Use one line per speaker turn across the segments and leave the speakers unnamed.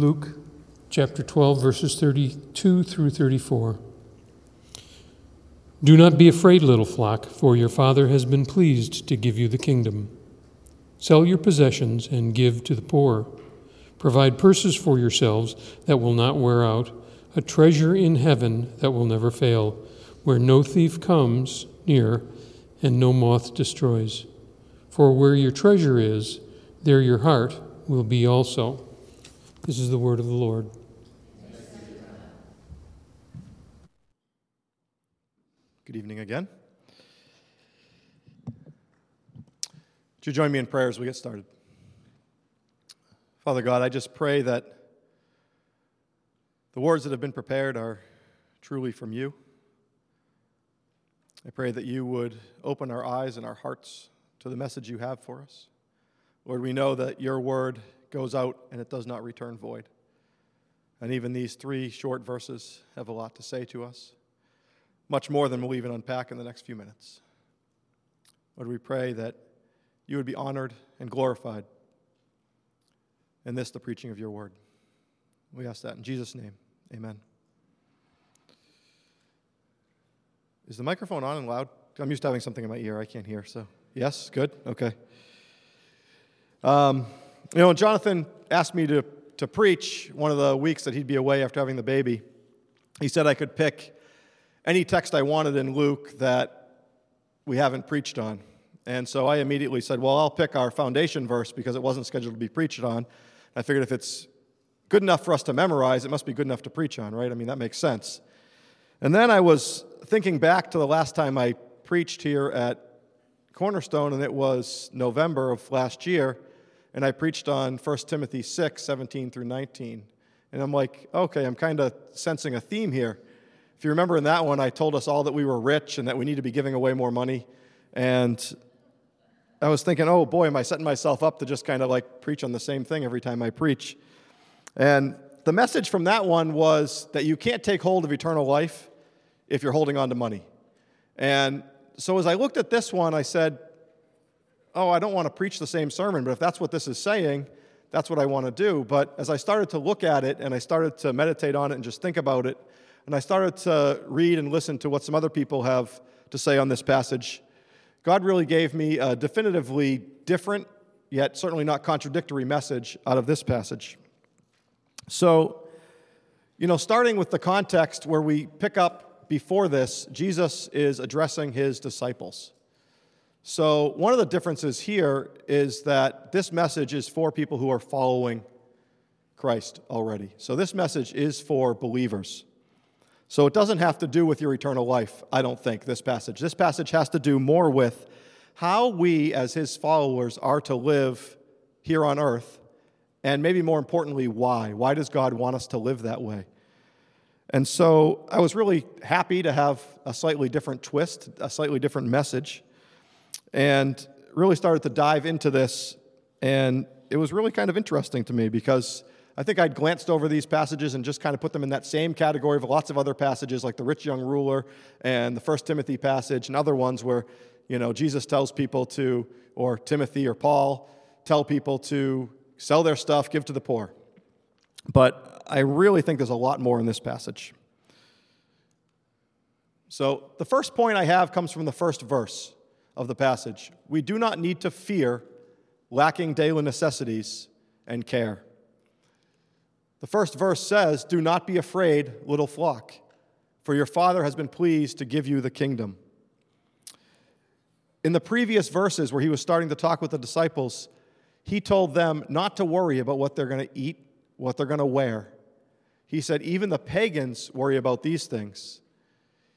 Luke chapter 12, verses 32 through 34. Do not be afraid, little flock, for your Father has been pleased to give you the kingdom. Sell your possessions and give to the poor. Provide purses for yourselves that will not wear out, a treasure in heaven that will never fail, where no thief comes near and no moth destroys. For where your treasure is, there your heart will be also. This is the word of the Lord.
Good evening again. Would you join me in prayer as we get started? Father God, I just pray that the words that have been prepared are truly from you. I pray that you would open our eyes and our hearts to the message you have for us. Lord, we know that your word goes out and it does not return void. And even these three short verses have a lot to say to us, much more than we'll even unpack in the next few minutes. Lord, we pray that you would be honored and glorified in this, the preaching of your word. We ask that in Jesus' name. Amen. Is the microphone on and loud? I'm used to having something in my ear I can't hear, so. Yes? Good? Okay. Um, you know, when Jonathan asked me to, to preach one of the weeks that he'd be away after having the baby. He said I could pick any text I wanted in Luke that we haven't preached on. And so I immediately said, Well, I'll pick our foundation verse because it wasn't scheduled to be preached on. I figured if it's good enough for us to memorize, it must be good enough to preach on, right? I mean, that makes sense. And then I was thinking back to the last time I preached here at Cornerstone, and it was November of last year and I preached on 1 Timothy 6, 17 through 19. And I'm like, okay, I'm kind of sensing a theme here. If you remember in that one, I told us all that we were rich and that we need to be giving away more money. And I was thinking, oh boy, am I setting myself up to just kind of like preach on the same thing every time I preach? And the message from that one was that you can't take hold of eternal life if you're holding on to money. And so as I looked at this one, I said, oh, I don't want to preach the same sermon, but if that's what this is saying, that's what I want to do. But as I started to look at it and I started to meditate on it and just think about it, and I started to read and listen to what some other people have to say on this passage, God really gave me a definitively different, yet certainly not contradictory message out of this passage. So, you know, starting with the context where we pick up before this, Jesus is addressing his disciples. So, one of the differences here is that this message is for people who are following Christ already. So, this message is for believers. So, it doesn't have to do with your eternal life, I don't think, this passage. This passage has to do more with how we, as his followers, are to live here on earth, and maybe more importantly, why. Why does God want us to live that way? And so, I was really happy to have a slightly different twist, a slightly different message and really started to dive into this. And it was really kind of interesting to me because I think I'd glanced over these passages and just kind of put them in that same category of lots of other passages, like the rich young ruler and the First Timothy passage, and other ones where you know Jesus tells people to, or Timothy or Paul tell people to sell their stuff, give to the poor. But I really think there's a lot more in this passage. So the first point I have comes from the first verse of the passage. We do not need to fear lacking daily necessities and care. The first verse says, Do not be afraid, little flock, for your Father has been pleased to give you the kingdom. In the previous verses, where he was starting to talk with the disciples, he told them not to worry about what they're going to eat, what they're going to wear. He said, Even the pagans worry about these things.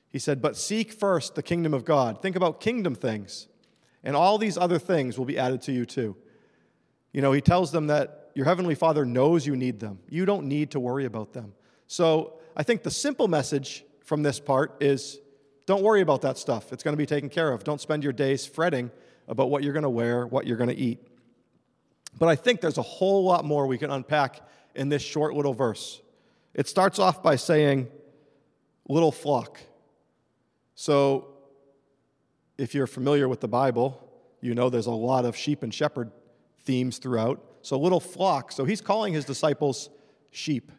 He said, But seek first the kingdom of God. Think about kingdom things, and all these other things will be added to you too. You know, he tells them that your heavenly Father knows you need them. You don't need to worry about them. So I think the simple message from this part is don't worry about that stuff. It's going to be taken care of. Don't spend your days fretting about what you're going to wear, what you're going to eat. But I think there's a whole lot more we can unpack in this short little verse. It starts off by saying, little flock. So, if you're familiar with the Bible, you know there's a lot of sheep and shepherd themes throughout. So, little flock. So, he's calling his disciples sheep.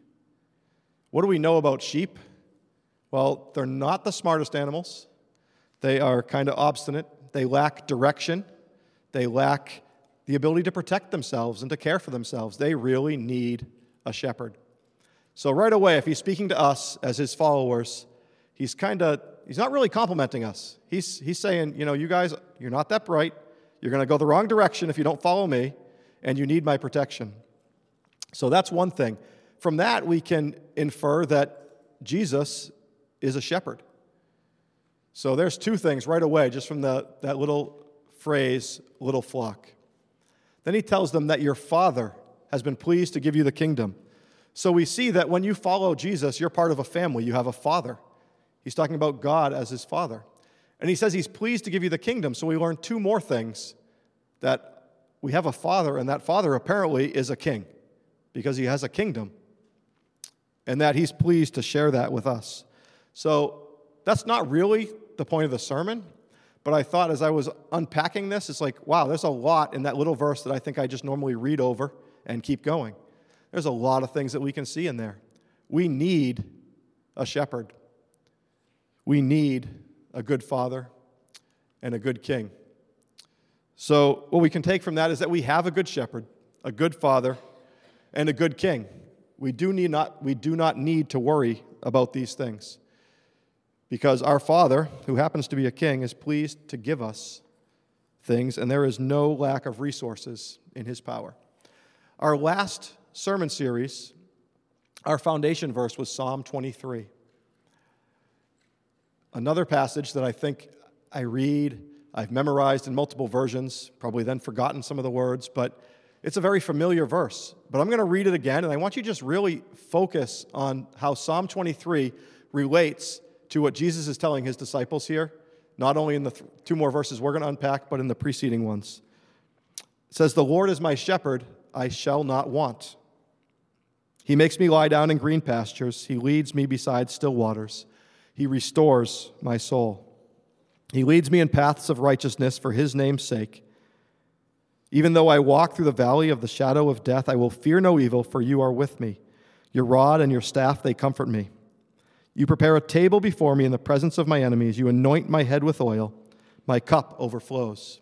What do we know about sheep? Well, they're not the smartest animals. They are kind of obstinate. They lack direction. They lack the ability to protect themselves and to care for themselves. They really need a shepherd. So, right away, if he's speaking to us as his followers, he's kind of, he's not really complimenting us. He's, he's saying, you know, you guys, you're not that bright. You're going to go the wrong direction if you don't follow me, and you need my protection. So, that's one thing. From that, we can infer that Jesus is a shepherd. So, there's two things right away, just from the, that little phrase, little flock. Then he tells them that your Father has been pleased to give you the kingdom. So we see that when you follow Jesus, you're part of a family. You have a father. He's talking about God as his father. And he says he's pleased to give you the kingdom. So we learn two more things that we have a father, and that father apparently is a king because he has a kingdom, and that he's pleased to share that with us. So that's not really the point of the sermon. But I thought as I was unpacking this, it's like, wow, there's a lot in that little verse that I think I just normally read over and keep going. There's a lot of things that we can see in there. We need a shepherd, we need a good father and a good king. So, what we can take from that is that we have a good shepherd, a good father, and a good king. We do, need not, we do not need to worry about these things because our Father, who happens to be a king, is pleased to give us things, and there is no lack of resources in his power. Our last sermon series, our foundation verse was Psalm 23. Another passage that I think I read, I've memorized in multiple versions, probably then forgotten some of the words, but it's a very familiar verse. But I'm going to read it again, and I want you to just really focus on how Psalm 23 relates to what Jesus is telling his disciples here, not only in the th- two more verses we're going to unpack, but in the preceding ones. It says, The Lord is my shepherd, I shall not want. He makes me lie down in green pastures, He leads me beside still waters, He restores my soul. He leads me in paths of righteousness for His name's sake. Even though I walk through the valley of the shadow of death, I will fear no evil, for you are with me. Your rod and your staff, they comfort me. You prepare a table before me in the presence of my enemies. You anoint my head with oil. My cup overflows.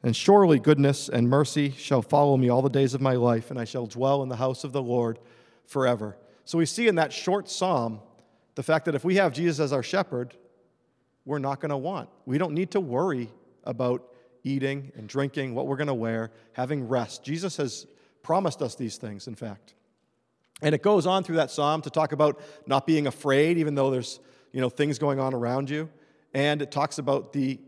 And surely goodness and mercy shall follow me all the days of my life, and I shall dwell in the house of the Lord forever. So we see in that short psalm the fact that if we have Jesus as our shepherd, we're not going to want. We don't need to worry about eating and drinking, what we're going to wear, having rest. Jesus has promised us these things, in fact. And it goes on through that psalm to talk about not being afraid, even though there's you know, things going on around you. And it talks about the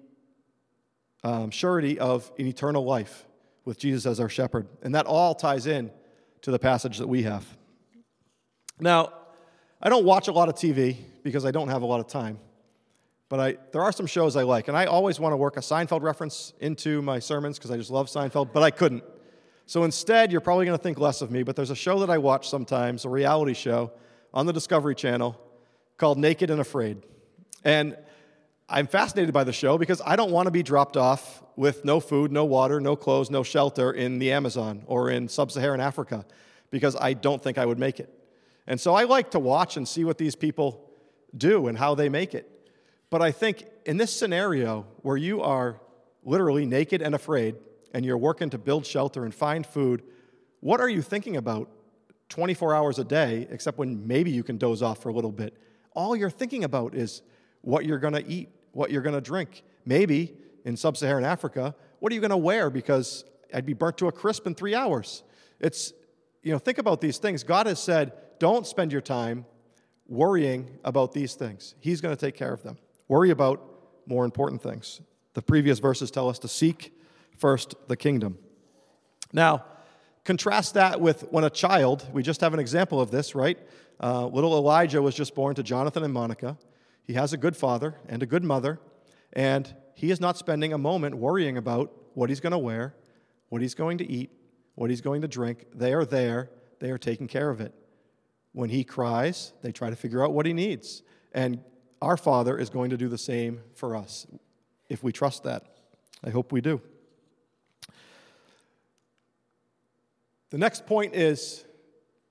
um, surety of an eternal life with Jesus as our shepherd. And that all ties in to the passage that we have. Now, I don't watch a lot of TV because I don't have a lot of time. But I, there are some shows I like. And I always want to work a Seinfeld reference into my sermons because I just love Seinfeld, but I couldn't. So instead, you're probably going to think less of me, but there's a show that I watch sometimes, a reality show on the Discovery Channel called Naked and Afraid. And I'm fascinated by the show because I don't want to be dropped off with no food, no water, no clothes, no shelter in the Amazon or in sub Saharan Africa because I don't think I would make it. And so I like to watch and see what these people do and how they make it. But I think in this scenario where you are literally naked and afraid, and you're working to build shelter and find food, what are you thinking about 24 hours a day, except when maybe you can doze off for a little bit? All you're thinking about is what you're to eat, what you're to drink. Maybe in sub Saharan Africa, what are you to wear? Because I'd be burnt to a crisp in three hours. It's, you know, think about these things. God has said, don't spend your time worrying about these things. He's going to take care of them. Worry about more important things. The previous verses tell us to seek first the kingdom. Now, contrast that with when a child, we just have an example of this, right? Uh, little Elijah was just born to Jonathan and Monica. He has a good father and a good mother, and he is not spending a moment worrying about what he's going to wear, what he's going to eat, what he's going to drink. They are there, they are taking care of it. When he cries, they try to figure out what he needs. And our Father is going to do the same for us if we trust that. I hope we do. The next point is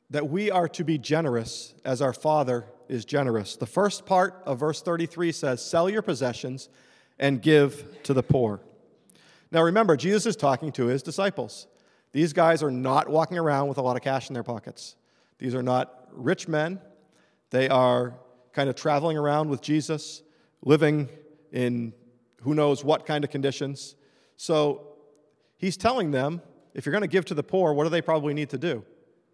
that we are to be generous as our Father is generous. The first part of verse 33 says, Sell your possessions and give to the poor. Now remember, Jesus is talking to his disciples. These guys are not walking around with a lot of cash in their pockets. These are not rich men. They are kind of traveling around with Jesus, living in who knows what kind of conditions. So he's telling them if you're going to give to the poor, what do they probably need to do?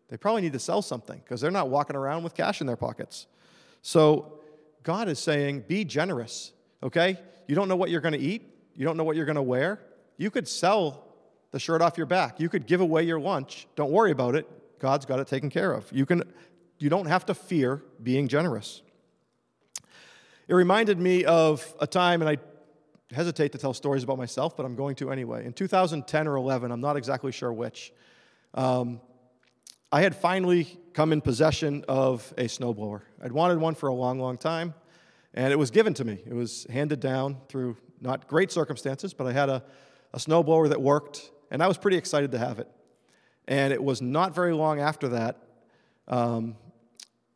They probably need to sell something because they're not walking around with cash in their pockets. So God is saying, be generous, okay? You don't know what you're going to eat, you don't know what you're going to wear. You could sell the shirt off your back, you could give away your lunch. Don't worry about it. God's got it taken care of. You, can, you don't have to fear being generous. It reminded me of a time, and I hesitate to tell stories about myself, but I'm going to anyway. In 2010 or 11, I'm not exactly sure which, um, I had finally come in possession of a snowblower. I'd wanted one for a long, long time, and it was given to me. It was handed down through not great circumstances, but I had a, a snowblower that worked, and I was pretty excited to have it. And it was not very long after that. Um,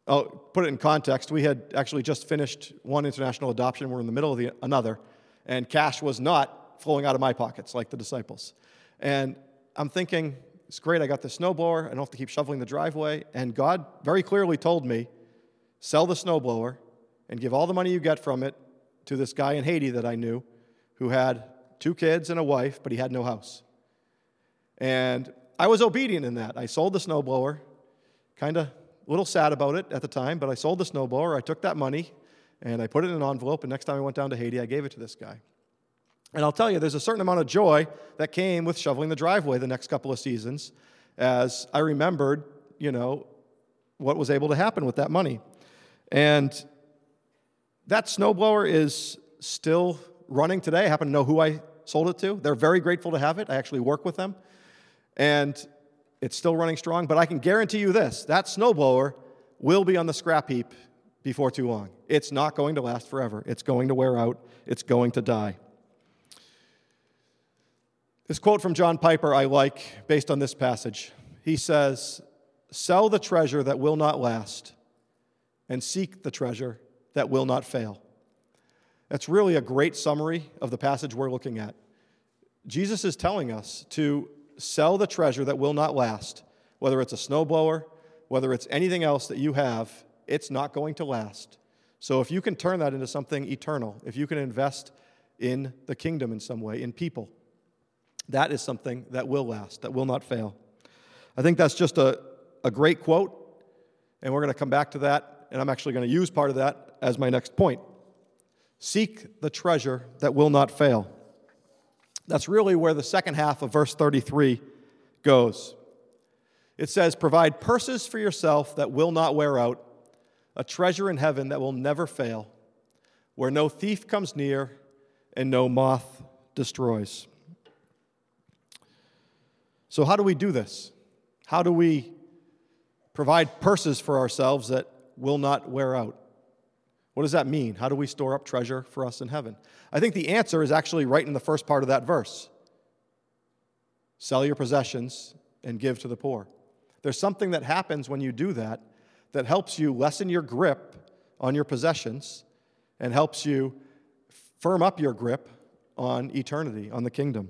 I'll put it in context. We had actually just finished one international adoption. We're in the middle of the, another, and cash was not flowing out of my pockets like the disciples. And I'm thinking, it's great, I got the snowblower, I don't have to keep shoveling the driveway. And God very clearly told me, sell the snowblower and give all the money you get from it to this guy in Haiti that I knew who had two kids and a wife, but he had no house. And I was obedient in that. I sold the snowblower, kind of a little sad about it at the time, but I sold the snowblower. I took that money and I put it in an envelope, and next time I went down to Haiti, I gave it to this guy. And I'll tell you, there's a certain amount of joy that came with shoveling the driveway the next couple of seasons as I remembered, you know, what was able to happen with that money. And that snowblower is still running today. I happen to know who I sold it to. They're very grateful to have it. I actually work with them. And it's still running strong, but I can guarantee you this that snowblower will be on the scrap heap before too long. It's not going to last forever. It's going to wear out, it's going to die. This quote from John Piper I like based on this passage. He says, Sell the treasure that will not last and seek the treasure that will not fail. That's really a great summary of the passage we're looking at. Jesus is telling us to sell the treasure that will not last, whether it's a snowblower, whether it's anything else that you have, it's not going to last. So if you can turn that into something eternal, if you can invest in the kingdom in some way, in people, that is something that will last, that will not fail. I think that's just a, a great quote, and we're going to come back to that, and I'm actually going to use part of that as my next point. Seek the treasure that will not fail. That's really where the second half of verse 33 goes. It says, Provide purses for yourself that will not wear out, a treasure in heaven that will never fail, where no thief comes near and no moth destroys. So, how do we do this? How do we provide purses for ourselves that will not wear out? What does that mean? How do we store up treasure for us in heaven? I think the answer is actually right in the first part of that verse sell your possessions and give to the poor. There's something that happens when you do that that helps you lessen your grip on your possessions and helps you firm up your grip on eternity, on the kingdom.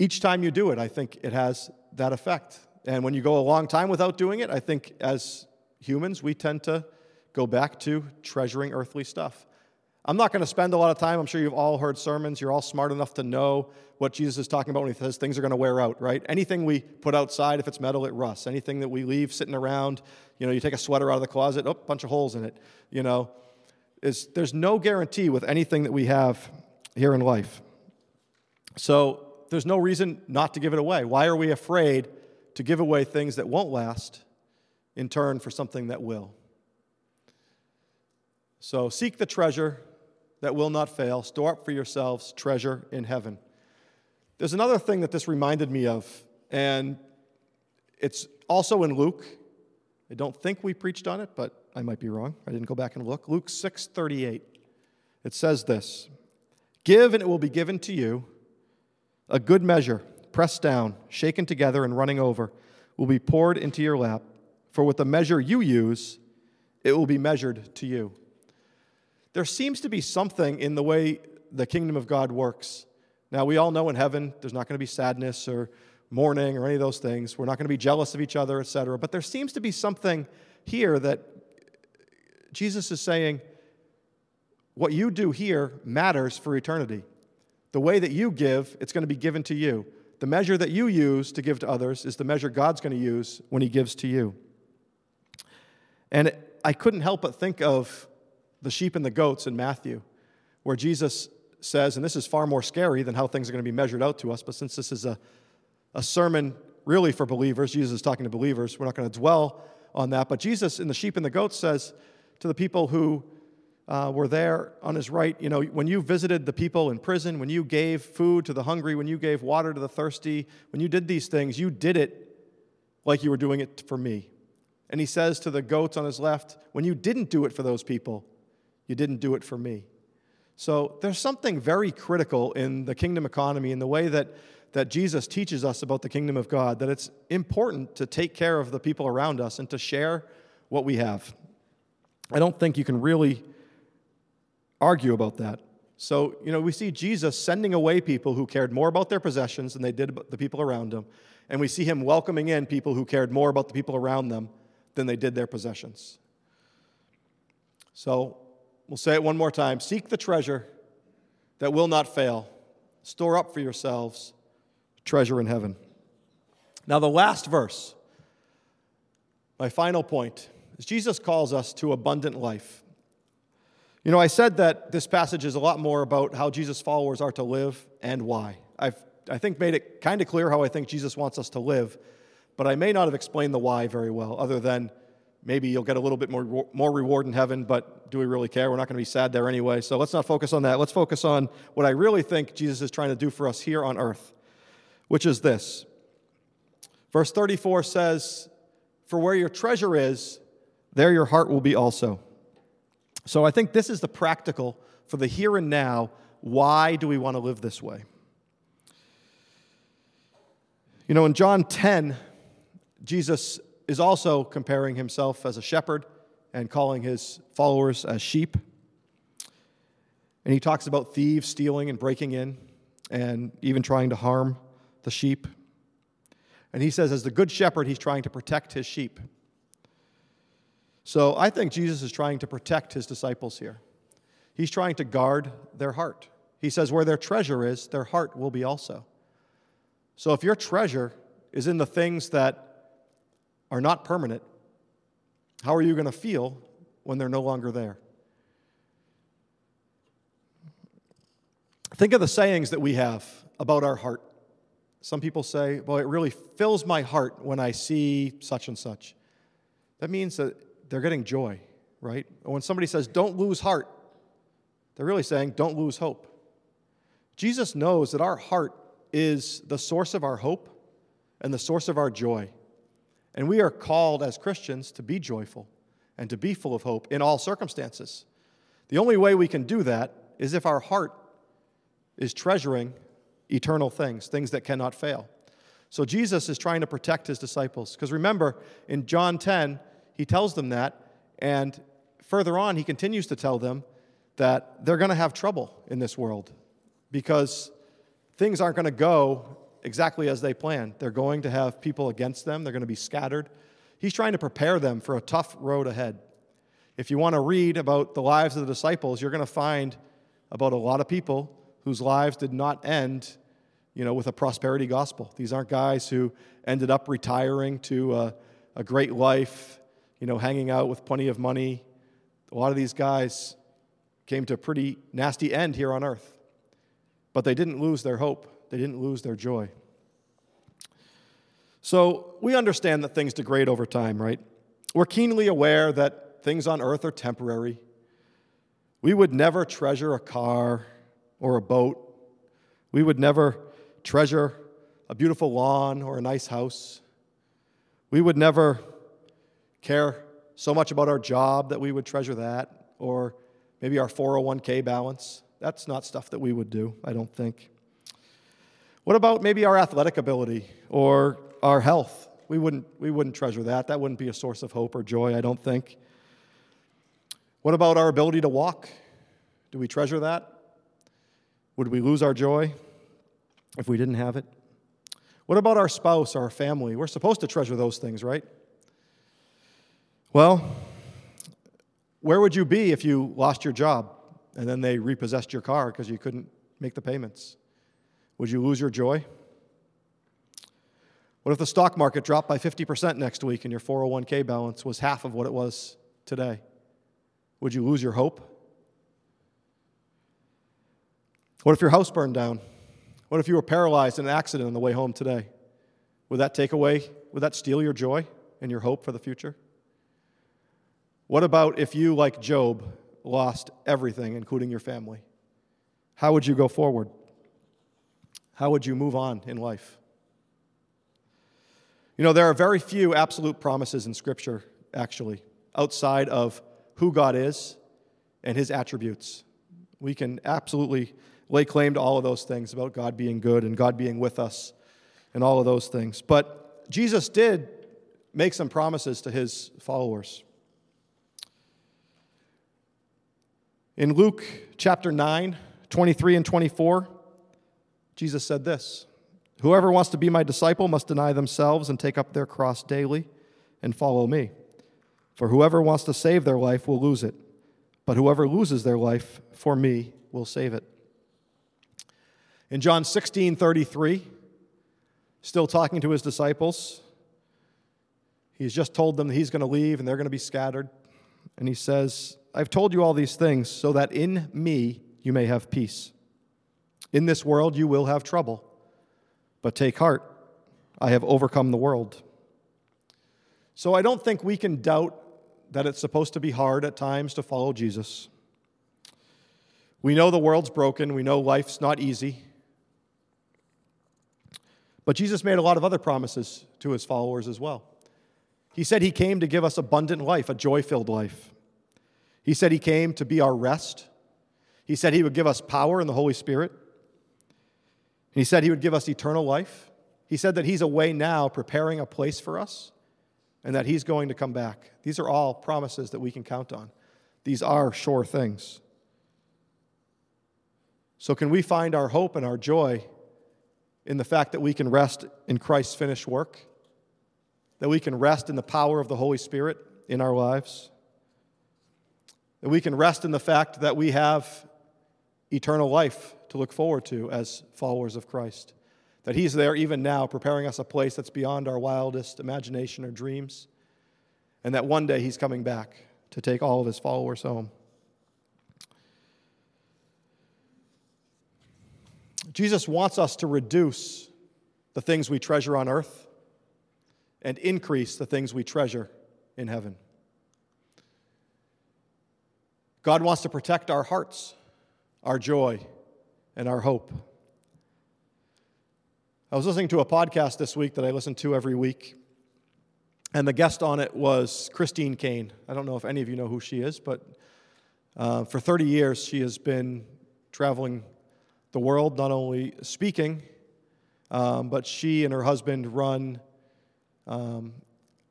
Each time you do it, I think it has that effect. And when you go a long time without doing it, I think as humans, we tend to go back to treasuring earthly stuff. I'm not going to spend a lot of time. I'm sure you've all heard sermons. You're all smart enough to know what Jesus is talking about when he says things are going to wear out, right? Anything we put outside, if it's metal, it rusts. Anything that we leave sitting around, you know, you take a sweater out of the closet, oh, bunch of holes in it, you know. Is, there's no guarantee with anything that we have here in life. So there's no reason not to give it away. Why are we afraid to give away things that won't last in turn for something that will? So seek the treasure that will not fail, store up for yourselves treasure in heaven. There's another thing that this reminded me of, and it's also in Luke. I don't think we preached on it, but I might be wrong. I didn't go back and look. Luke 6:38. It says this: "Give and it will be given to you, a good measure, pressed down, shaken together, and running over, will be poured into your lap, for with the measure you use, it will be measured to you. There seems to be something in the way the kingdom of God works. Now, we all know in heaven there's not going to be sadness or mourning or any of those things. We're not going to be jealous of each other, etc. But there seems to be something here that Jesus is saying what you do here matters for eternity. The way that you give, it's going to be given to you. The measure that you use to give to others is the measure God's going to use when He gives to you. And I couldn't help but think of the sheep and the goats in Matthew, where Jesus says, and this is far more scary than how things are going to be measured out to us, but since this is a, a sermon really for believers, Jesus is talking to believers, we're not going to dwell on that. But Jesus in the sheep and the goats says to the people who uh, were there on his right, you know, when you visited the people in prison, when you gave food to the hungry, when you gave water to the thirsty, when you did these things, you did it like you were doing it for me. And he says to the goats on his left, when you didn't do it for those people, you didn't do it for me. So there's something very critical in the kingdom economy in the way that, that Jesus teaches us about the kingdom of God, that it's important to take care of the people around us and to share what we have. I don't think you can really argue about that. So, you know, we see Jesus sending away people who cared more about their possessions than they did about the people around them. And we see him welcoming in people who cared more about the people around them than they did their possessions. So, We'll say it one more time Seek the treasure that will not fail, store up for yourselves treasure in heaven. Now, the last verse, my final point, is Jesus calls us to abundant life. You know, I said that this passage is a lot more about how Jesus' followers are to live and why. I've, I think, made it kind of clear how I think Jesus wants us to live, but I may not have explained the why very well, other than maybe you'll get a little bit more, more reward in heaven, but do we really care? We're not going to be sad there anyway. So let's not focus on that. Let's focus on what I really think Jesus is trying to do for us here on earth, which is this. Verse 34 says, For where your treasure is, there your heart will be also. So I think this is the practical for the here and now. Why do we want to live this way? You know, in John 10, Jesus is also comparing himself as a shepherd and calling his followers as sheep. And he talks about thieves stealing and breaking in and even trying to harm the sheep. And he says, as the good shepherd, he's trying to protect his sheep. So I think Jesus is trying to protect his disciples here. He's trying to guard their heart. He says, where their treasure is, their heart will be also. So if your treasure is in the things that are not permanent, how are you going to feel when they're no longer there? Think of the sayings that we have about our heart. Some people say, well, it really fills my heart when I see such and such. That means that they're getting joy, right? When somebody says, don't lose heart, they're really saying, don't lose hope. Jesus knows that our heart is the source of our hope and the source of our joy. And we are called as Christians to be joyful and to be full of hope in all circumstances. The only way we can do that is if our heart is treasuring eternal things, things that cannot fail. So Jesus is trying to protect his disciples. Because remember, in John 10, he tells them that, and further on, he continues to tell them that they're going to have trouble in this world because things aren't going to go exactly as they planned. They're going to have people against them, they're going to be scattered. He's trying to prepare them for a tough road ahead. If you want to read about the lives of the disciples, you're going to find about a lot of people whose lives did not end you know, with a prosperity gospel. These aren't guys who ended up retiring to a, a great life, you know, hanging out with plenty of money. A lot of these guys came to a pretty nasty end here on earth, but they didn't lose their hope they didn't lose their joy. So we understand that things degrade over time, right? We're keenly aware that things on earth are temporary. We would never treasure a car or a boat. We would never treasure a beautiful lawn or a nice house. We would never care so much about our job that we would treasure that, or maybe our 401k balance. That's not stuff that we would do, I don't think. What about maybe our athletic ability or our health? We wouldn't, we wouldn't treasure that. That wouldn't be a source of hope or joy, I don't think. What about our ability to walk? Do we treasure that? Would we lose our joy if we didn't have it? What about our spouse, our family? We're supposed to treasure those things, right? Well, where would you be if you lost your job and then they repossessed your car because you couldn't make the payments? Would you lose your joy? What if the stock market dropped by 50% next week and your 401k balance was half of what it was today? Would you lose your hope? What if your house burned down? What if you were paralyzed in an accident on the way home today? Would that take away, would that steal your joy and your hope for the future? What about if you, like Job, lost everything, including your family? How would you go forward? How would you move on in life? You know, there are very few absolute promises in Scripture, actually, outside of who God is and his attributes. We can absolutely lay claim to all of those things about God being good and God being with us and all of those things. But Jesus did make some promises to his followers. In Luke chapter 9, 23 and 24, Jesus said this Whoever wants to be my disciple must deny themselves and take up their cross daily and follow me. For whoever wants to save their life will lose it, but whoever loses their life for me will save it. In John 16 33, still talking to his disciples, he's just told them that he's going to leave and they're going to be scattered. And he says, I've told you all these things so that in me you may have peace. In this world you will have trouble, but take heart, I have overcome the world. So I don't think we can doubt that it's supposed to be hard at times to follow Jesus. We know the world's broken, we know life's not easy. But Jesus made a lot of other promises to his followers as well. He said he came to give us abundant life, a joy filled life. He said he came to be our rest. He said he would give us power in the Holy Spirit. He said he would give us eternal life. He said that he's away now preparing a place for us and that he's going to come back. These are all promises that we can count on. These are sure things. So, can we find our hope and our joy in the fact that we can rest in Christ's finished work? That we can rest in the power of the Holy Spirit in our lives? That we can rest in the fact that we have eternal life to look forward to as followers of Christ? That He's there even now, preparing us a place that's beyond our wildest imagination or dreams, and that one day He's coming back to take all of His followers home. Jesus wants us to reduce the things we treasure on earth and increase the things we treasure in heaven. God wants to protect our hearts, our joy, and our hope. I was listening to a podcast this week that I listen to every week, and the guest on it was Christine Caine. I don't know if any of you know who she is, but uh, for 30 years she has been traveling the world, not only speaking, um, but she and her husband run um,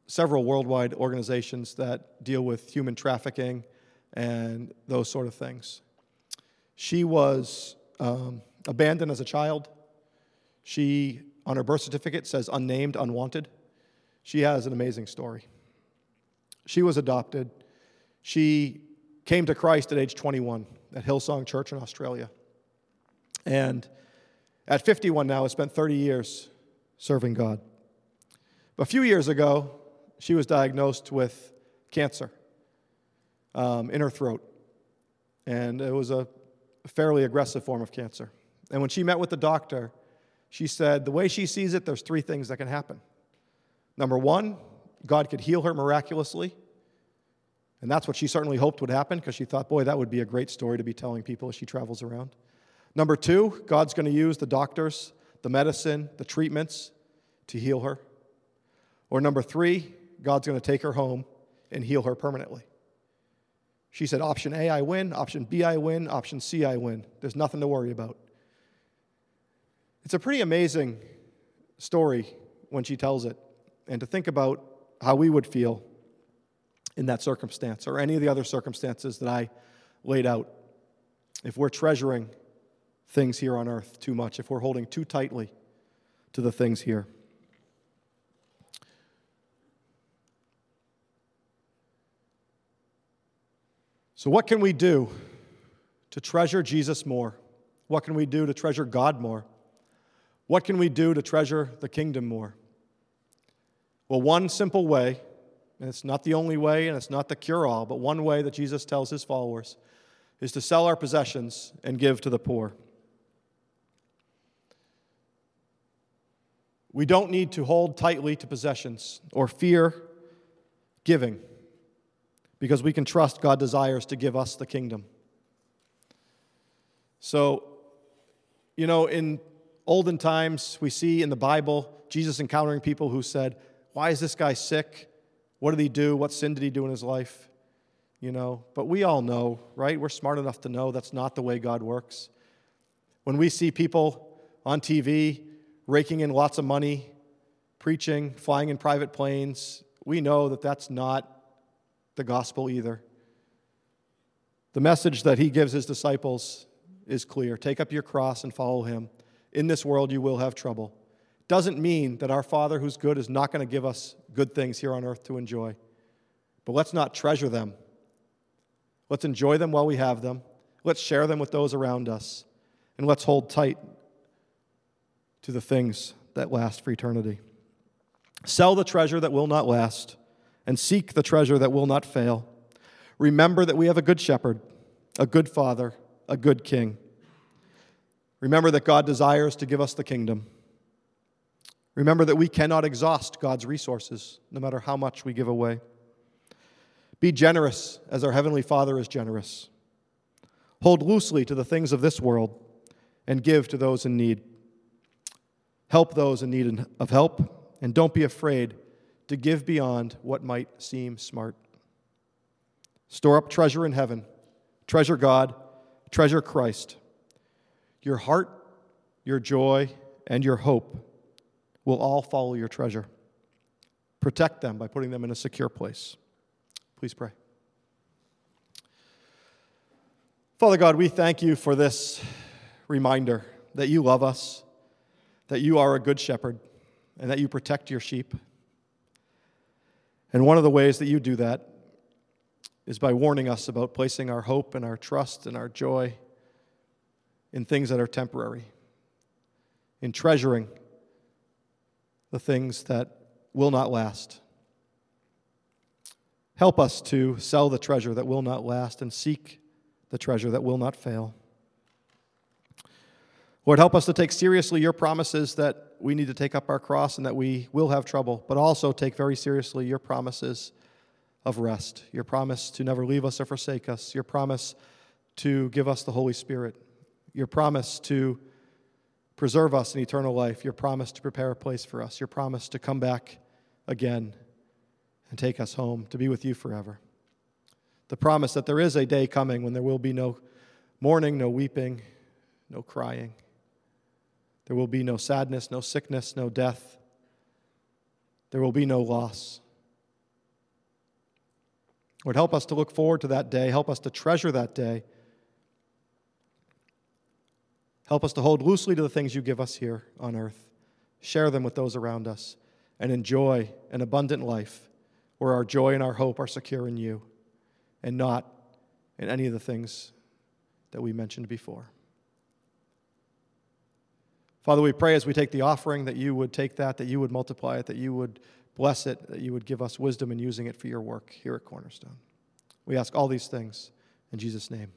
several worldwide organizations that deal with human trafficking and those sort of things. She was um, abandoned as a child. She, on her birth certificate, says unnamed, unwanted. She has an amazing story. She was adopted. She came to Christ at age 21 at Hillsong Church in Australia. And at 51 now, has spent 30 years serving God. A few years ago, she was diagnosed with cancer um, in her throat. And it was a fairly aggressive form of cancer. And when she met with the doctor, she said the way she sees it, there's three things that can happen. Number one, God could heal her miraculously. And that's what she certainly hoped would happen because she thought, boy, that would be a great story to be telling people as she travels around. Number two, God's going to use the doctors, the medicine, the treatments to heal her. Or number three, God's going to take her home and heal her permanently. She said, Option A, I win. Option B, I win. Option C, I win. There's nothing to worry about. It's a pretty amazing story when she tells it. and to think about how we would feel in that circumstance or any of the other circumstances that I laid out. If we're treasuring things here on earth too much, if we're holding too tightly to the things here. So, what can we do to treasure Jesus more? What can we do to treasure God more? What can we do to treasure the kingdom more? Well, one simple way, and it's not the only way and it's not the cure all, but one way that Jesus tells his followers is to sell our possessions and give to the poor. We don't need to hold tightly to possessions or fear giving because we can trust God desires to give us the kingdom. So, you know, in olden times, we see in the Bible Jesus encountering people who said, Why is this guy sick? What did he do? What sin did he do in his life? You know, but we all know, right? We're smart enough to know that's not the way God works. When we see people on TV raking in lots of money, preaching, flying in private planes, we know that that's not the gospel either. The message that he gives his disciples is clear take up your cross and follow him. In this world, you will have trouble. Doesn't mean that our Father who's good is not going to give us good things here on earth to enjoy. But let's not treasure them. Let's enjoy them while we have them. Let's share them with those around us. And let's hold tight to the things that last for eternity. Sell the treasure that will not last and seek the treasure that will not fail. Remember that we have a good shepherd, a good father, a good king. Remember that God desires to give us the kingdom. Remember that we cannot exhaust God's resources, no matter how much we give away. Be generous as our Heavenly Father is generous. Hold loosely to the things of this world and give to those in need. Help those in need of help, and don't be afraid to give beyond what might seem smart. Store up treasure in heaven, treasure God, treasure Christ. Your heart, your joy, and your hope will all follow your treasure. Protect them by putting them in a secure place. Please pray. Father God, we thank you for this reminder that you love us, that you are a good shepherd, and that you protect your sheep. And one of the ways that you do that is by warning us about placing our hope and our trust and our joy in things that are temporary, in treasuring the things that will not last. Help us to sell the treasure that will not last and seek the treasure that will not fail. Lord, help us to take seriously your promises that we need to take up our cross and that we will have trouble, but also take very seriously your promises of rest, your promise to never leave us or forsake us, your promise to give us the Holy Spirit, your promise to preserve us in eternal life, your promise to prepare a place for us, your promise to come back again and take us home to be with you forever. The promise that there is a day coming when there will be no mourning, no weeping, no crying. There will be no sadness, no sickness, no death. There will be no loss. Lord, help us to look forward to that day. Help us to treasure that day. Help us to hold loosely to the things you give us here on earth, share them with those around us, and enjoy an abundant life where our joy and our hope are secure in you and not in any of the things that we mentioned before. Father, we pray as we take the offering that you would take that, that you would multiply it, that you would bless it, that you would give us wisdom in using it for your work here at Cornerstone. We ask all these things in Jesus' name.